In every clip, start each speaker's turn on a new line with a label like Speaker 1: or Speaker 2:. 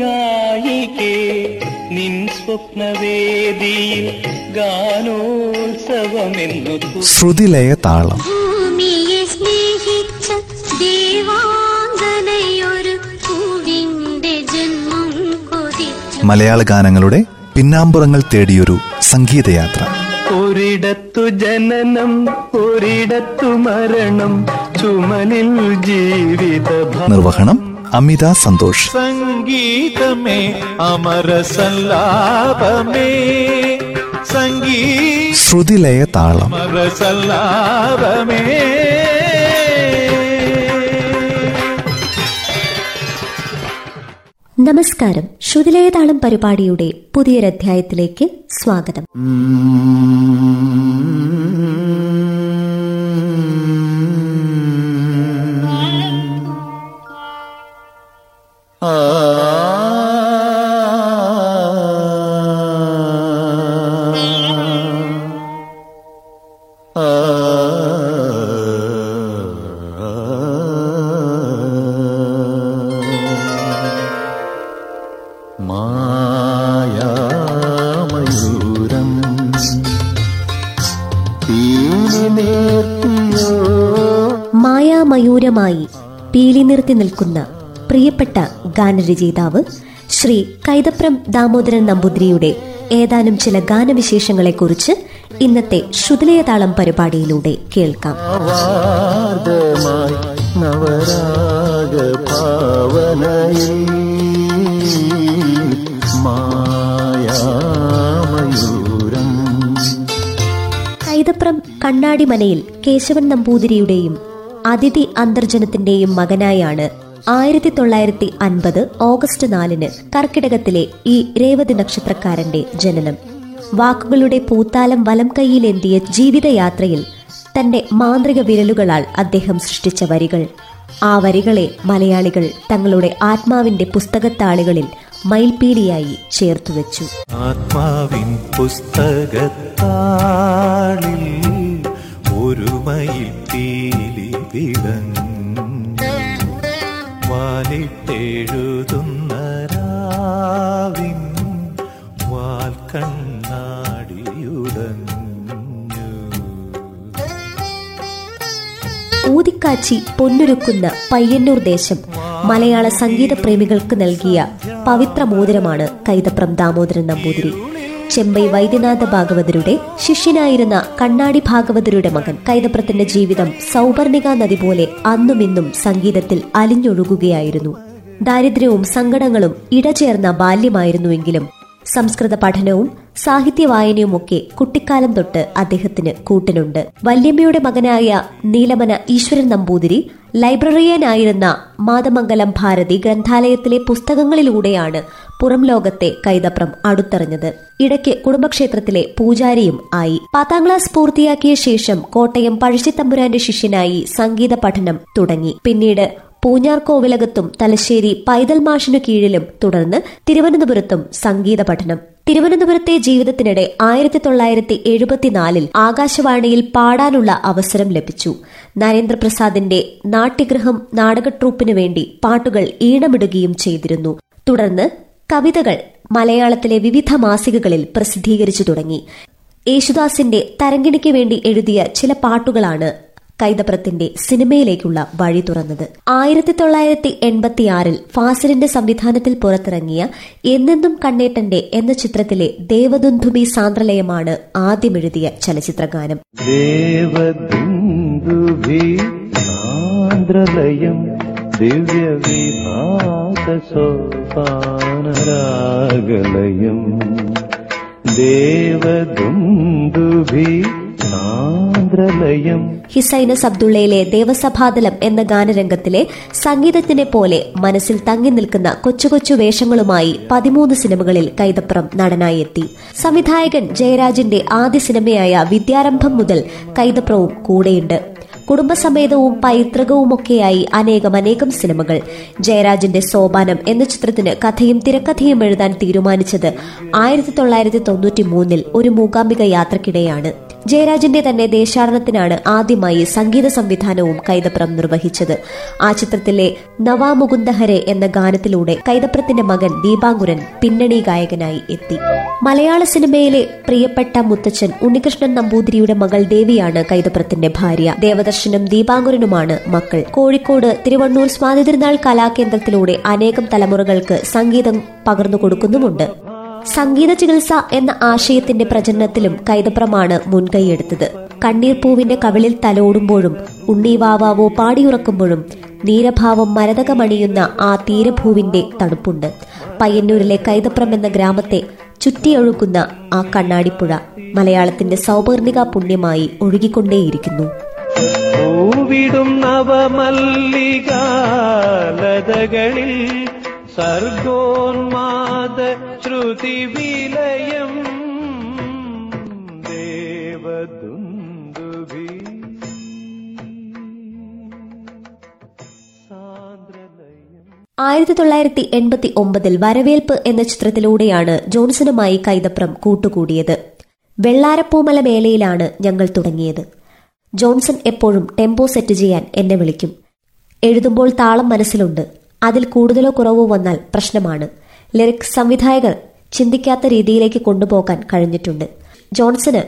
Speaker 1: ഗായികേ നിൻ സ്വപ്നവേദിയിൽ ഗാനോത്സവമെന്നു
Speaker 2: ശ്രുതിലയ താളം.
Speaker 3: ഭൂമിയെ സ്നേഹിച്ച ദേവാംഗനയൊരു പൂവിന്റെ ജന്മം കൊതിച്ചു.
Speaker 2: മലയാള ഗാനങ്ങളുടെ പിന്നാമ്പുറങ്ങൾ തേടിയൊരു സംഗീതയാത്ര.
Speaker 1: ഒരിടത്തു ജനനം ഒരിടത്തു മരണം ചുമലിൽ ജീവിത
Speaker 2: നിർവഹണം അമിത സന്തോഷ്.
Speaker 4: സംഗീതമേ അമര സല്ലാപമേ. സംഗീത
Speaker 2: ശ്രുതിലയ താളം.
Speaker 4: അമര സല്ലാപമേ.
Speaker 5: നമസ്കാരം. ശ്രുതിലയതാളം പരിപാടിയുടെ പുതിയൊരധ്യായത്തിലേക്ക് സ്വാഗതം.
Speaker 4: മായാമയൂരം
Speaker 5: മായാമയൂരമായി പീലി നിർത്തി നിൽക്കുന്ന പ്രിയപ്പെട്ട ഗാനരചയിതാവ് ശ്രീ കൈതപ്രം ദാമോദരൻ നമ്പൂതിരിയുടെ ഏതാനും ചില ഗാനവിശേഷങ്ങളെക്കുറിച്ച് ഇന്നത്തെ ശ്രുതിലയതാളം പരിപാടിയിലൂടെ കേൾക്കാം. കൈതപ്രം കണ്ണാടിമനയിൽ കേശവൻ നമ്പൂതിരിയുടെയും അതിഥി അന്തർജനത്തിന്റെയും മകനായാണ് ആയിരത്തി തൊള്ളായിരത്തി അൻപത് ഓഗസ്റ്റ് നാലിന് കർക്കിടകത്തിലെ ഈ രേവതി നക്ഷത്രക്കാരന്റെ ജനനം. വാക്കുകളുടെ പൂത്താലം വലം കൈയിലെന്തിയ ജീവിതയാത്രയിൽ തന്റെ മാന്ത്രിക വിരലുകളാൽ അദ്ദേഹം സൃഷ്ടിച്ച വരികൾ. ആ വരികളെ മലയാളികൾ തങ്ങളുടെ ആത്മാവിന്റെ പുസ്തകത്താളുകളിൽ മയിൽപീലിയായി ചേർത്തുവെച്ചു
Speaker 4: ആത്മാവിൻ പുസ്തകത്താളിൽ ഒരു മയിൽപീലി പീലി വിളഞ്ഞു വാലിട്ടെഴുതുന്ന രാവിൻ വാൽക്കണ്ണാടിയുടഞ്ഞു.
Speaker 5: ഊതിക്കാച്ചി പൊന്നുരുക്കുന്ന പയ്യന്നൂർ ദേശം മലയാള സംഗീത പ്രേമികൾക്ക് നൽകിയ പവിത്ര മോതിരമാണ് കൈതപ്രം ദാമോദരൻ നമ്പൂതിരി. ചെമ്പൈ വൈദ്യനാഥ ഭാഗവതരുടെ ശിഷ്യനായിരുന്ന കണ്ണാടി ഭാഗവതരുടെ മകൻ കൈതപ്രത്തിന്റെ ജീവിതം സൗപർണിക നദി പോലെ അന്നും ഇന്നും സംഗീതത്തിൽ അലിഞ്ഞൊഴുകുകയായിരുന്നു. ദാരിദ്ര്യവും സങ്കടങ്ങളും ഇടചേർന്ന ബാല്യമായിരുന്നുവെങ്കിലും സംസ്കൃത പഠനവും സാഹിത്യ വായനയുമൊക്കെ കുട്ടിക്കാലം തൊട്ട് അദ്ദേഹത്തിന് കൂട്ടിനുണ്ട്. വല്യമ്മയുടെ മകനായ നീലമന ഈശ്വരൻ നമ്പൂതിരി ലൈബ്രറിയനായിരുന്ന മാതമംഗലം ഭാരതി ഗ്രന്ഥാലയത്തിലെ പുസ്തകങ്ങളിലൂടെയാണ് പുറം ലോകത്തെ കൈതപ്രം അടുത്തറിഞ്ഞത്. ഇടയ്ക്ക് കുടുംബക്ഷേത്രത്തിലെ പൂജാരിയും ആയി. പത്താം ക്ലാസ് പൂർത്തിയാക്കിയ ശേഷം കോട്ടയം പഴശ്ശിത്തമ്പുരാന്റെ ശിഷ്യനായി സംഗീത പഠനം തുടങ്ങി. പിന്നീട് പൂഞ്ഞാർ കോവിലകത്തും തലശ്ശേരി പൈതൽ മാഷിനു കീഴിലും തുടർന്ന് തിരുവനന്തപുരത്തും സംഗീത പഠനം തിരുവനന്തപുരത്തെ ജീവിതത്തിനിടെ ആയിരത്തി തൊള്ളായിരത്തി എഴുപത്തിനാലിൽ ആകാശവാണിയിൽ പാടാനുള്ള അവസരം ലഭിച്ചു. നരേന്ദ്രപ്രസാദിന്റെ നാട്യഗൃഹം നാടക ട്രൂപ്പിനു വേണ്ടി പാട്ടുകൾ ഈണമിടുകയും ചെയ്തിരുന്നു. തുടർന്ന് കവിതകൾ മലയാളത്തിലെ വിവിധ മാസികകളിൽ പ്രസിദ്ധീകരിച്ചു തുടങ്ങി. യേശുദാസിന്റെ തരങ്കിണിക്ക് വേണ്ടി എഴുതിയ ചില പാട്ടുകളാണ് കൈതപ്രത്തിന്റെ സിനിമയിലേക്കുള്ള വഴി തുറന്നത്. ആയിരത്തി തൊള്ളായിരത്തി എൺപത്തിയാറിൽ ഫാസിലിന്റെ സംവിധാനത്തിൽ പുറത്തിറങ്ങിയ എന്നെന്നും കണ്ണേട്ടന്റെ എന്ന ചിത്രത്തിലെ ദേവദുന്ധുമി സാന്ദ്രലയമാണ് ആദ്യം എഴുതിയ ചലച്ചിത്രഗാനം.
Speaker 1: ദേവദുന്ദുഭി സാന്ദ്രലയം
Speaker 5: ഹിസൈനസ് അബ്ദുള്ളയിലെ ദേവസഭാതലം എന്ന ഗാനരംഗത്തിലെ സംഗീതത്തിനെ പോലെ മനസ്സിൽ തങ്ങി നിൽക്കുന്ന കൊച്ചു കൊച്ചു വേഷങ്ങളുമായി പതിമൂന്ന് സിനിമകളിൽ കൈതപ്രം നടനായി എത്തി. സംവിധായകൻ ജയരാജിന്റെ ആദ്യ സിനിമയായ വിദ്യാരംഭം മുതൽ കൈതപ്രവും കൂടെയുണ്ട്. കുടുംബസമേതവും പൈതൃകവുമൊക്കെയായി അനേകം അനേകം സിനിമകൾ. ജയരാജിന്റെ സോപാനം എന്ന ചിത്രത്തിന് കഥയും തിരക്കഥയും എഴുതാൻ തീരുമാനിച്ചത് ആയിരത്തി തൊള്ളായിരത്തി തൊണ്ണൂറ്റി മൂന്നിൽ ഒരു മൂകാംബിക യാത്രക്കിടെയാണ്. ജയരാജന്റെ തന്നെ ദേശാടനത്തിനാണ് ആദ്യമായി സംഗീത സംവിധാനവും കൈതപ്രം നിർവഹിച്ചത്. ആ ചിത്രത്തിലെ നവാമുകുന്ദഹരെ എന്ന ഗാനത്തിലൂടെ കൈതപ്രത്തിന്റെ മകൻ ദീപാങ്കുരൻ പിന്നണി ഗായകനായി എത്തി. മലയാള സിനിമയിലെ പ്രിയപ്പെട്ട മുത്തച്ഛൻ ഉണ്ണികൃഷ്ണൻ നമ്പൂതിരിയുടെ മകൾ ദേവിയാണ് കൈതപ്രത്തിന്റെ ഭാര്യ. ദേവദർശനും ദീപാങ്കുരനുമാണ് മക്കൾ. കോഴിക്കോട് തിരുവണ്ണൂർ സ്വാതന്ത്ര്യനാൾ കലാകേന്ദ്രത്തിലൂടെ അനേകം തലമുറകൾക്ക് സംഗീതം പകർന്നു കൊടുക്കുന്നുമുണ്ട് സംഗീത ചികിത്സ എന്ന ആശയത്തിന്റെ പ്രചരണത്തിലും കൈതപ്രമാണ് മുൻകൈയെടുത്തത്. കണ്ണീർ പൂവിന്റെ കവിളിൽ തലോടുമ്പോഴും ഉണ്ണീവാവാവോ പാടിയുറക്കുമ്പോഴും നീരഭാവം മരതകമണിയുന്ന ആ തീരഭൂവിന്റെ തണുപ്പുണ്ട്. പയ്യന്നൂരിലെ കൈതപ്രം എന്ന ഗ്രാമത്തെ ചുറ്റിയൊഴുക്കുന്ന ആ കണ്ണാടിപ്പുഴ മലയാളത്തിന്റെ സൗപർണിക പുണ്യമായി ഒഴുകിക്കൊണ്ടേയിരിക്കുന്നു.
Speaker 1: പൂവിടും നവമല്ലികാലതകളിൽ സർഗോന്മാദ ശ്രുതി വിലയം
Speaker 5: ആയിരത്തി തൊള്ളായിരത്തി എൺപത്തി ഒമ്പതിൽ വരവേൽപ്പ് എന്ന ചിത്രത്തിലൂടെയാണ് ജോൺസണുമായി കൈതപ്രം കൂട്ടുകൂടിയത്. വെള്ളാരപ്പൂമല മേലയിലാണ് ഞങ്ങൾ തുടങ്ങിയത്. ജോൺസൺ എപ്പോഴും ടെമ്പോ സെറ്റ് ചെയ്യാൻ എന്നെ വിളിക്കും. എഴുതുമ്പോൾ താളം മനസ്സിലുണ്ട്. അതിൽ കൂടുതലോ കുറവോ വന്നാൽ പ്രശ്നമാണ്. ലിറിക് സംവിധായകർ ചിന്തിക്കാത്ത രീതിയിലേക്ക് കൊണ്ടുപോകാൻ കഴിഞ്ഞിട്ടുണ്ട്. ജോൺസന്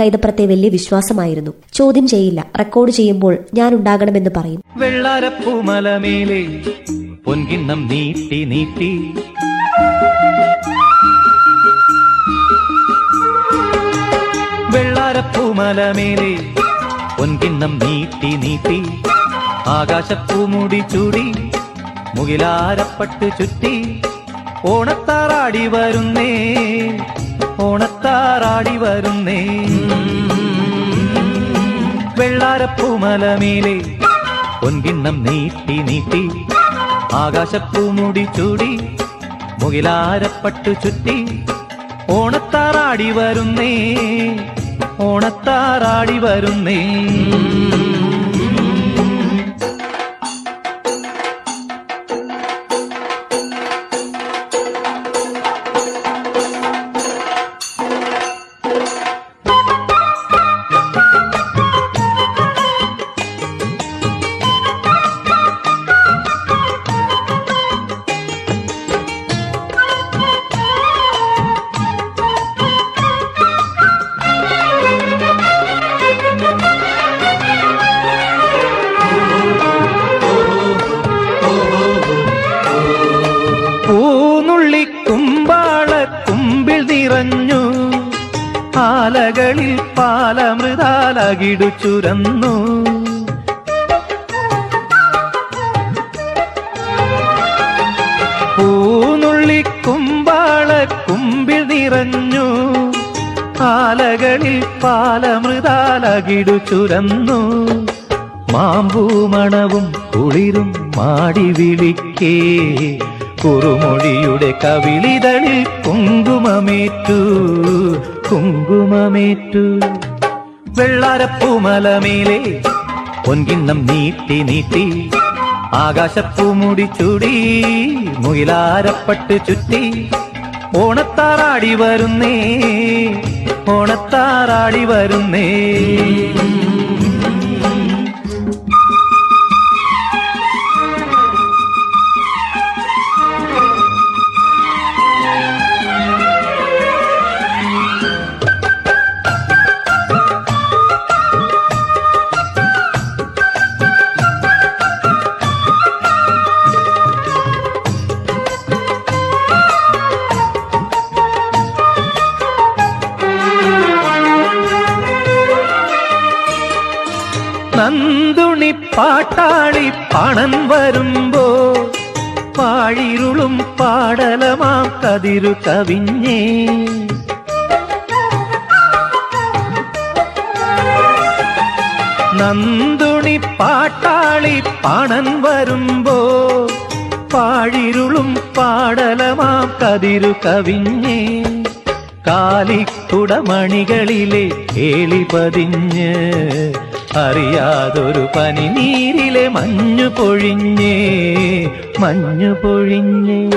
Speaker 5: കൈതപ്രത്തെ വലിയ വിശ്വാസമായിരുന്നു. ചോദ്യം ചെയ്യില്ല. റെക്കോർഡ് ചെയ്യുമ്പോൾ ഞാൻ ഉണ്ടാകണമെന്ന് പറയും.
Speaker 1: പൊൻകിണ്ണം നീട്ടി നീട്ടി. വെള്ളാരപ്പൂമലമേലെ പൊൻകിണ്ണം നീട്ടി നീട്ടി. ചൂടി. മുകിലാരപ്പട്ട് ചുറ്റി ഓണത്താറാടി വരുന്നേ ഓണത്താറാടി വരുന്നേ. വെള്ളാരപ്പൂമലമേലെ പൊൻകിണ്ണം നീട്ടി നീട്ടി ആകാശപ്പൂമുടി ചൂടി മുകിലാരപ്പട്ടു ചുറ്റി ഓണത്താറാടി വരുന്നേ ഓണത്താറാടി വരുന്നേ. പാലമൃതാലകിടു ചുരന്നു. പൂനുള്ളിക്കുമ്പാള കുമ്പിൽ നിറഞ്ഞു. ആലകളിൽ പാലമൃതാലകിടു ചുരന്നു. മാമ്പൂമണവും കുളിരും മാടി വിളിക്കേ. കുറുമൊഴിയുടെ കവിളിതളിൽ കുങ്കുമമേറ്റു. കുങ്കുമമേറ്റു. വെള്ളാരപ്പൂമലമേലെ പൊൻകിണ്ണം നീട്ടി നീട്ടി ആകാശപ്പൂമുടി ചൂടി മുയിലാരപ്പട്ട് ചുറ്റി ഓണത്താറാടി വരുന്നേ ഓണത്താറാടി വരുന്നേ. കതിരു കവിഞ്ഞേ. നന്ദുണി പാട്ടാളി പണൻ വരുമ്പോ പാഴിരുളും പാടലമാം കതിരു കവിഞ്ഞേ. കാലിക്കുടമണികളിലെ കേളി പതിഞ്ഞ് അറിയാതൊരു പനി നീരിലെ മഞ്ഞു പൊഴിഞ്ഞേ. മഞ്ഞു പൊഴിഞ്ഞേ.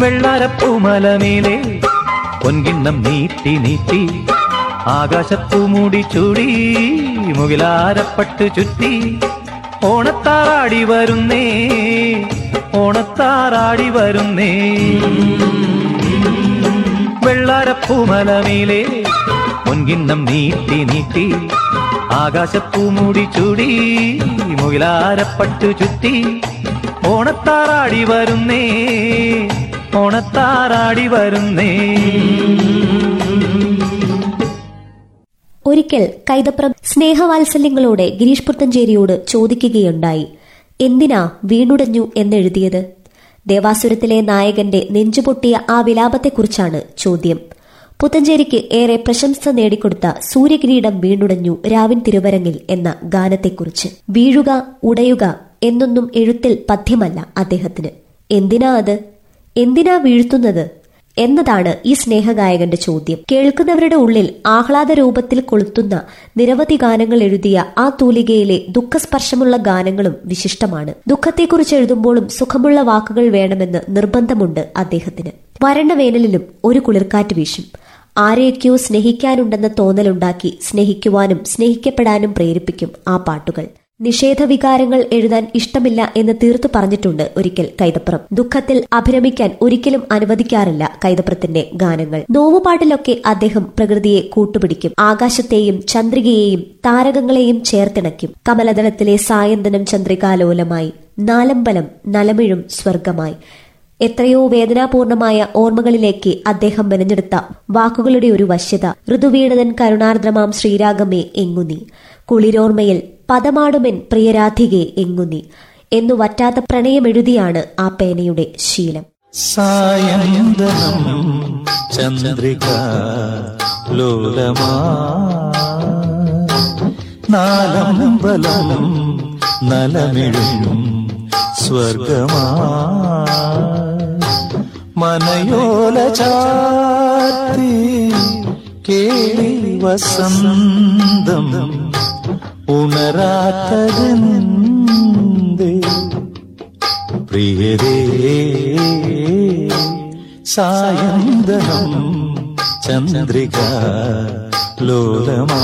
Speaker 1: വെള്ളാരപ്പൂമലമേലെ പൊൻകിണ്ണം നീട്ടി നീട്ടി
Speaker 6: ആകാശപ്പൂമുടി ചൂടി മുകിലാരപ്പട്ട് ചുറ്റി ഓണത്താറാടി വരുന്നേ ഓണത്താറാടി വരുന്നേ. വെള്ളാരപ്പൂമലമേലെ പൊൻകിണ്ണം നീട്ടി നീട്ടി ആകാശപ്പൂമുടി ചൂടി മുകിലാരപ്പട്ടു ചുറ്റി ഓണത്താറാടി വരുന്നേ ഓണത്താറാടി വരുന്നേ.
Speaker 5: ഒരിക്കൽ കൈതപ്രം സ്നേഹവാത്സല്യങ്ങളോടെ ഗിരീഷ് പുത്തഞ്ചേരിയോട് ചോദിക്കുകയുണ്ടായി. എന്തിനാ വീണുടഞ്ഞു എന്നെഴുതിയത്? ദേവാസുരത്തിലെ നായകന്റെ നെഞ്ചുപൊട്ടിയ ആ വിലാപത്തെക്കുറിച്ചാണ് ചോദ്യം. പുത്തഞ്ചേരിക്ക് ഏറെ പ്രശംസ നേടിക്കൊടുത്ത സൂര്യകിരീടം വീണുടഞ്ഞു രാവിൻ തിരുവരങ്ങിൽ എന്ന ഗാനത്തെക്കുറിച്ച്. വീഴുക ഉടയുക എന്നൊന്നും എഴുത്തിൽ പഥ്യമല്ല അദ്ദേഹത്തിന്. എന്തിനാ അത്? എന്തിനാ വീഴ്ത്തുന്നത്? എന്നതാണ് ഈ സ്നേഹഗായകന്റെ ചോദ്യം. കേൾക്കുന്നവരുടെ ഉള്ളിൽ ആഹ്ലാദ രൂപത്തിൽ കൊളുത്തുന്ന നിരവധി ഗാനങ്ങൾ എഴുതിയ ആ തൂലികയിലെ ദുഃഖസ്പർശമുള്ള ഗാനങ്ങളും വിശിഷ്ടമാണ്. ദുഃഖത്തെക്കുറിച്ച് എഴുതുമ്പോഴും സുഖമുള്ള വാക്കുകൾ വേണമെന്ന് നിർബന്ധമുണ്ട് അദ്ദേഹത്തിന്. വരണ്ട വേനലിലും ഒരു കുളിർക്കാറ്റ് വീശും. ആരെയൊക്കെയോ സ്നേഹിക്കാനുണ്ടെന്ന തോന്നലുണ്ടാക്കി സ്നേഹിക്കുവാനും സ്നേഹിക്കപ്പെടാനും പ്രേരിപ്പിക്കും ആ പാട്ടുകൾ. നിഷേധവികാരങ്ങൾ എഴുതാൻ ഇഷ്ടമില്ല എന്ന് തീർത്തു പറഞ്ഞിട്ടുണ്ട് ഒരിക്കൽ കൈതപ്രം. ദുഃഖത്തിൽ അഭിരമിക്കാൻ ഒരിക്കലും അനുവദിക്കാറില്ല കൈതപ്രത്തിന്റെ ഗാനങ്ങൾ. നോവുപാട്ടിലൊക്കെ അദ്ദേഹം പ്രകൃതിയെ കൂട്ടുപിടിക്കും. ആകാശത്തെയും ചന്ദ്രികയെയും താരകങ്ങളെയും ചേർത്തിണക്കും കമലദളത്തിലെ സായന്തനം ചന്ദ്രികാലോലമായി. നാലമ്പലം നലമിഴും സ്വർഗമായി എത്രയോ വേദനാപൂർണമായ ഓർമ്മകളിലേക്ക് അദ്ദേഹം മെനഞ്ഞെടുത്ത വാക്കുകളുടെ ഒരു വശ്യത. ഋതുവീണതൻ കരുണാർദ്രമാം ശ്രീരാഗമേ എങ്ങുനി. കുളിരോർമ്മയിൽ പദമാടുമെൻ പ്രിയരാധികെ എങ്ങുന്നി എന്നു വറ്റാത്ത പ്രണയമെഴുതിയാണ് ആ പേനയുടെ ശീലം.
Speaker 1: സായന്തനം ചന്ദ്രിക നലമിഴും സ്വർഗമാ. മനയോല ചാത്തി കേളി വസന്തം ഉണരാത്തതെന്തേ? പ്രിയരേ സായന്തനം ചന്ദ്രിക ലോലമാ.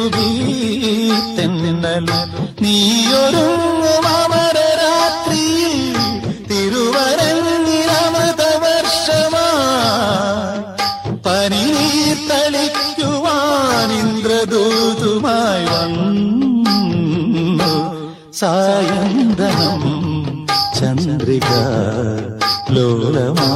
Speaker 1: തേടുകീ അമര നീയൊരുങ്ങും അമരരാത്രിയിൽ തിരുവരങ്ങിലമൃതവർഷമായി പനിനീർ തളിക്കുവാൻ വന്നു. സായന്തനം ചന്ദ്രിക ലോലമാ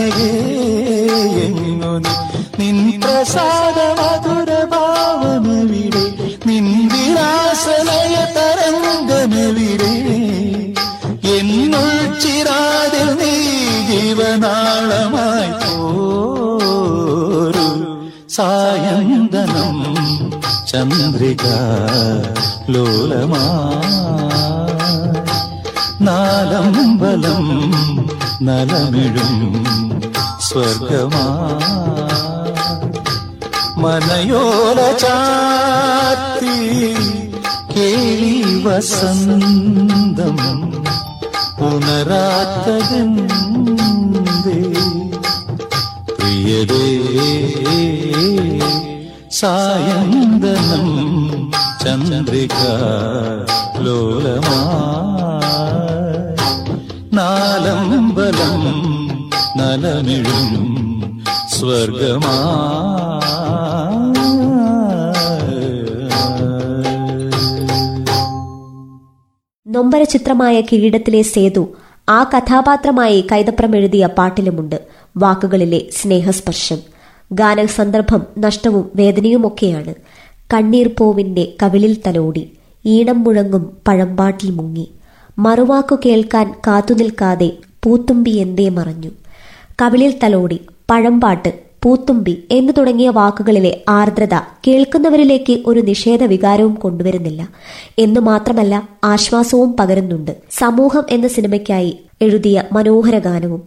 Speaker 4: പ്രിയരാധികേ നിൻ പ്രസാദ മധുര ഭാവമവിടെ നിൻ വിലാസലയ തരംഗമവിടെ. എന്നുൾ ചിരാതിൽ നീ ജീവനാളമായി പോരു. സായന്തനം ചന്ദ്രിക ലോലമാ. നാലമ്പലം നലമിഴും സ്വർഗമാ. മനയോല ചാത്തി കേളി വസന്തം ഉണരാത്തതെന്തേ പ്രിയതേ സായന്തനം ചന്ദ്രിക ലോലമാ. നാലമ്പലം നലമിഴും സ്വർഗമാ.
Speaker 5: നൊമ്പര ചിത്രമായ കിരീടത്തിലെ സേതു ആ കഥാപാത്രമായി കൈതപ്രം എഴുതിയ പാട്ടിലുമുണ്ട് വാക്കുകളിലെ സ്നേഹസ്പർശം. ഗാന സന്ദർഭം നഷ്ടവും വേദനയുമൊക്കെയാണ്. കണ്ണീർ പൂവിന്റെ കവിളിൽ തലോടി ഈണം മുഴങ്ങും പഴമ്പാട്ടിൽ മുങ്ങി. മറുവാക്കു കേൾക്കാൻ കാത്തുനിൽക്കാതെ പൂത്തുമ്പി എന്തേ മറഞ്ഞു. കവിളിൽ തലോടി പഴംപാട്ട് പൂത്തുമ്പി എന്നു തുടങ്ങിയ വാക്കുകളിലെ ആർദ്രത കേൾക്കുന്നവരിലേക്ക് ഒരു നിഷേധ വികാരവും കൊണ്ടുവരുന്നില്ല. എന്നു മാത്രമല്ല ആശ്വാസവും പകരുന്നുണ്ട്. സമൂഹം എന്ന സിനിമയ്ക്കായി എഴുതിയ മനോഹര ഗാനവും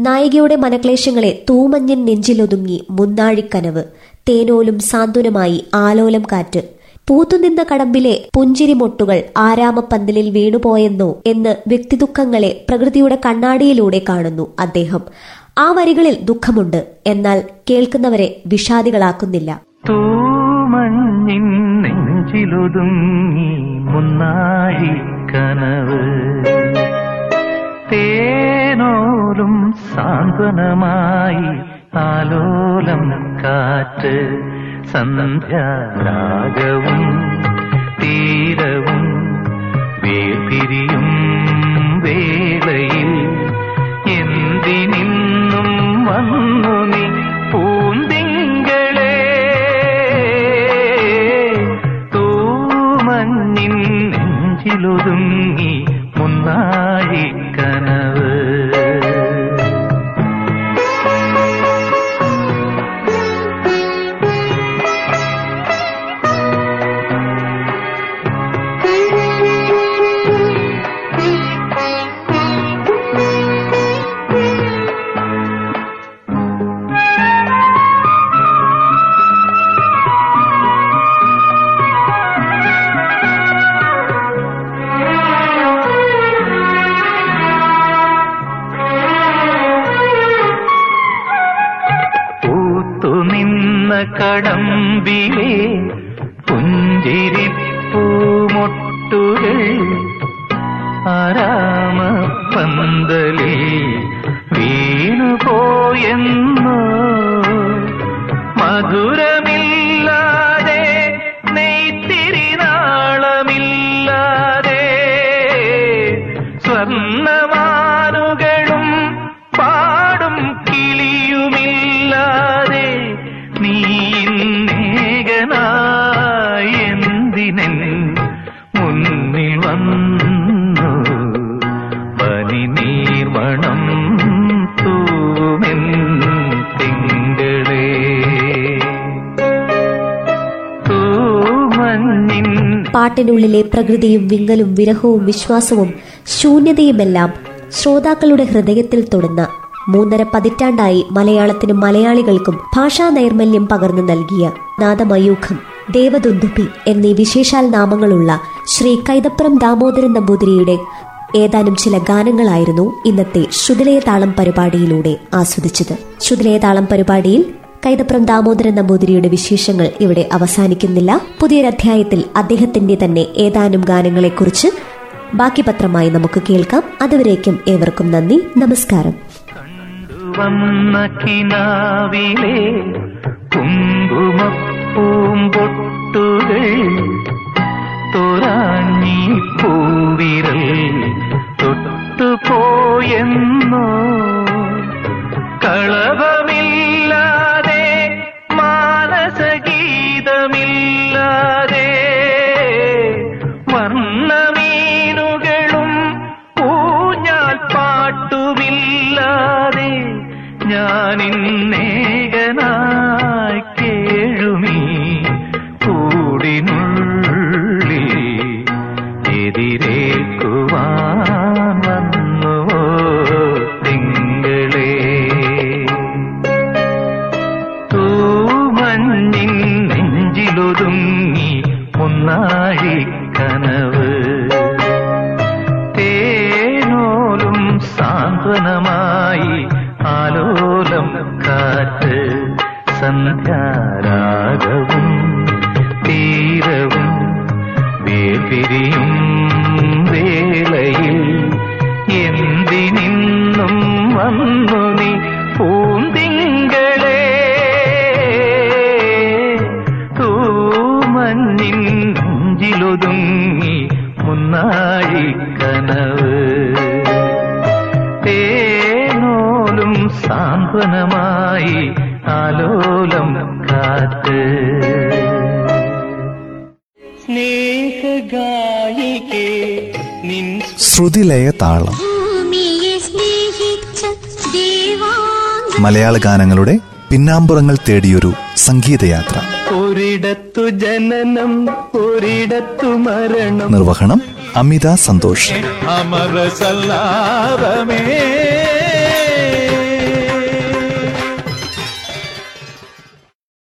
Speaker 5: നായികയുടെ മനക്ലേശങ്ങളെ തൂമഞ്ഞൻ നെഞ്ചിലൊതുങ്ങി മുന്നാഴിക്കനവ് തേനോലും സാന്ത്വനമായി ആലോലം കാറ്റ് പൂത്തുനിന്ന കടമ്പിലെ പുഞ്ചിരിമൊട്ടുകൾ ആരാമപ്പന്തലിൽ വീണുപോയെന്നോ എന്ന് വ്യക്തിദുഃഖങ്ങളെ പ്രകൃതിയുടെ കണ്ണാടിയിലൂടെ കാണുന്നു അദ്ദേഹം. ആ വരികളിൽ ദുഃഖമുണ്ട്. എന്നാൽ കേൾക്കുന്നവരെ വിഷാദികളാക്കുന്നില്ല.
Speaker 1: നെഞ്ചിലൊതുങ്ങി തേനോലും സാന്ത്വനമായി ആലോലം കാറ്റ്. സന്ധ്യാരാഗവും തീരവും വേർപിരിയും വേളയിൽ എന്തിനിന്നും വന്നു നീ പൂന്തിങ്കളെ? തൂമഞ്ഞിൻ നെഞ്ചിലൊതുങ്ങി മുന്നാഴി ആരാമ പന്തലിൽ
Speaker 5: പാട്ടിനുള്ളിലെ പ്രകൃതിയും വിങ്ങലും വിരഹവും വിശ്വാസവും ശൂന്യതയുമെല്ലാം ശ്രോതാക്കളുടെ ഹൃദയത്തിൽ തൊടുന്ന മൂന്നര പതിറ്റാണ്ടായി മലയാളത്തിനും മലയാളികൾക്കും ഭാഷാ നൈർമല്യം പകർന്നു നൽകിയ നാദമയൂഖം ദേവദുന്ദുപി എന്നീ വിശേഷാൽ നാമങ്ങളുള്ള ശ്രീ കൈതപ്പുറം ദാമോദരൻ നമ്പൂതിരിയുടെ ഏതാനും ചില ഗാനങ്ങളായിരുന്നു ഇന്നത്തെ ശ്രുതിലയതാളം പരിപാടിയിലൂടെ ആസ്വദിച്ചത്. ശ്രുതിലയതാളം പരിപാടിയിൽ കൈതപ്രം ദാമോദരൻ നമ്പൂതിരിയുടെ വിശേഷങ്ങൾ ഇവിടെ അവസാനിക്കുന്നില്ല. പുതിയൊരധ്യായത്തിൽ അദ്ദേഹത്തിന്റെ തന്നെ ഏതാനും ഗാനങ്ങളെക്കുറിച്ച് ബാക്കി പത്രമായി നമുക്ക് കേൾക്കാം. അതുവരേക്കും ഏവർക്കും നന്ദി. നമസ്കാരം.
Speaker 1: വന്ന കിനാവിലെ കുങ്കുമപ്പൂമ്പൊട്ടുകൾ നെഞ്ചിലൊതുങ്ങി മുന്നാഴിക്കനവ് തേനോലും സാന്ത്വനമായി ആലോലം കാറ്റ്.
Speaker 2: ശ്രുതിലയ താളം. മലയാള ഗാനങ്ങളുടെ പിന്നാമ്പുറങ്ങൾ തേടിയൊരു സംഗീതയാത്ര.
Speaker 1: ഒരിടത്തു ജനനം ഒരിടത്തു മരണം.
Speaker 2: നിർവഹണം അമിത സന്തോഷ്.
Speaker 4: അമര സല്ലാപമേ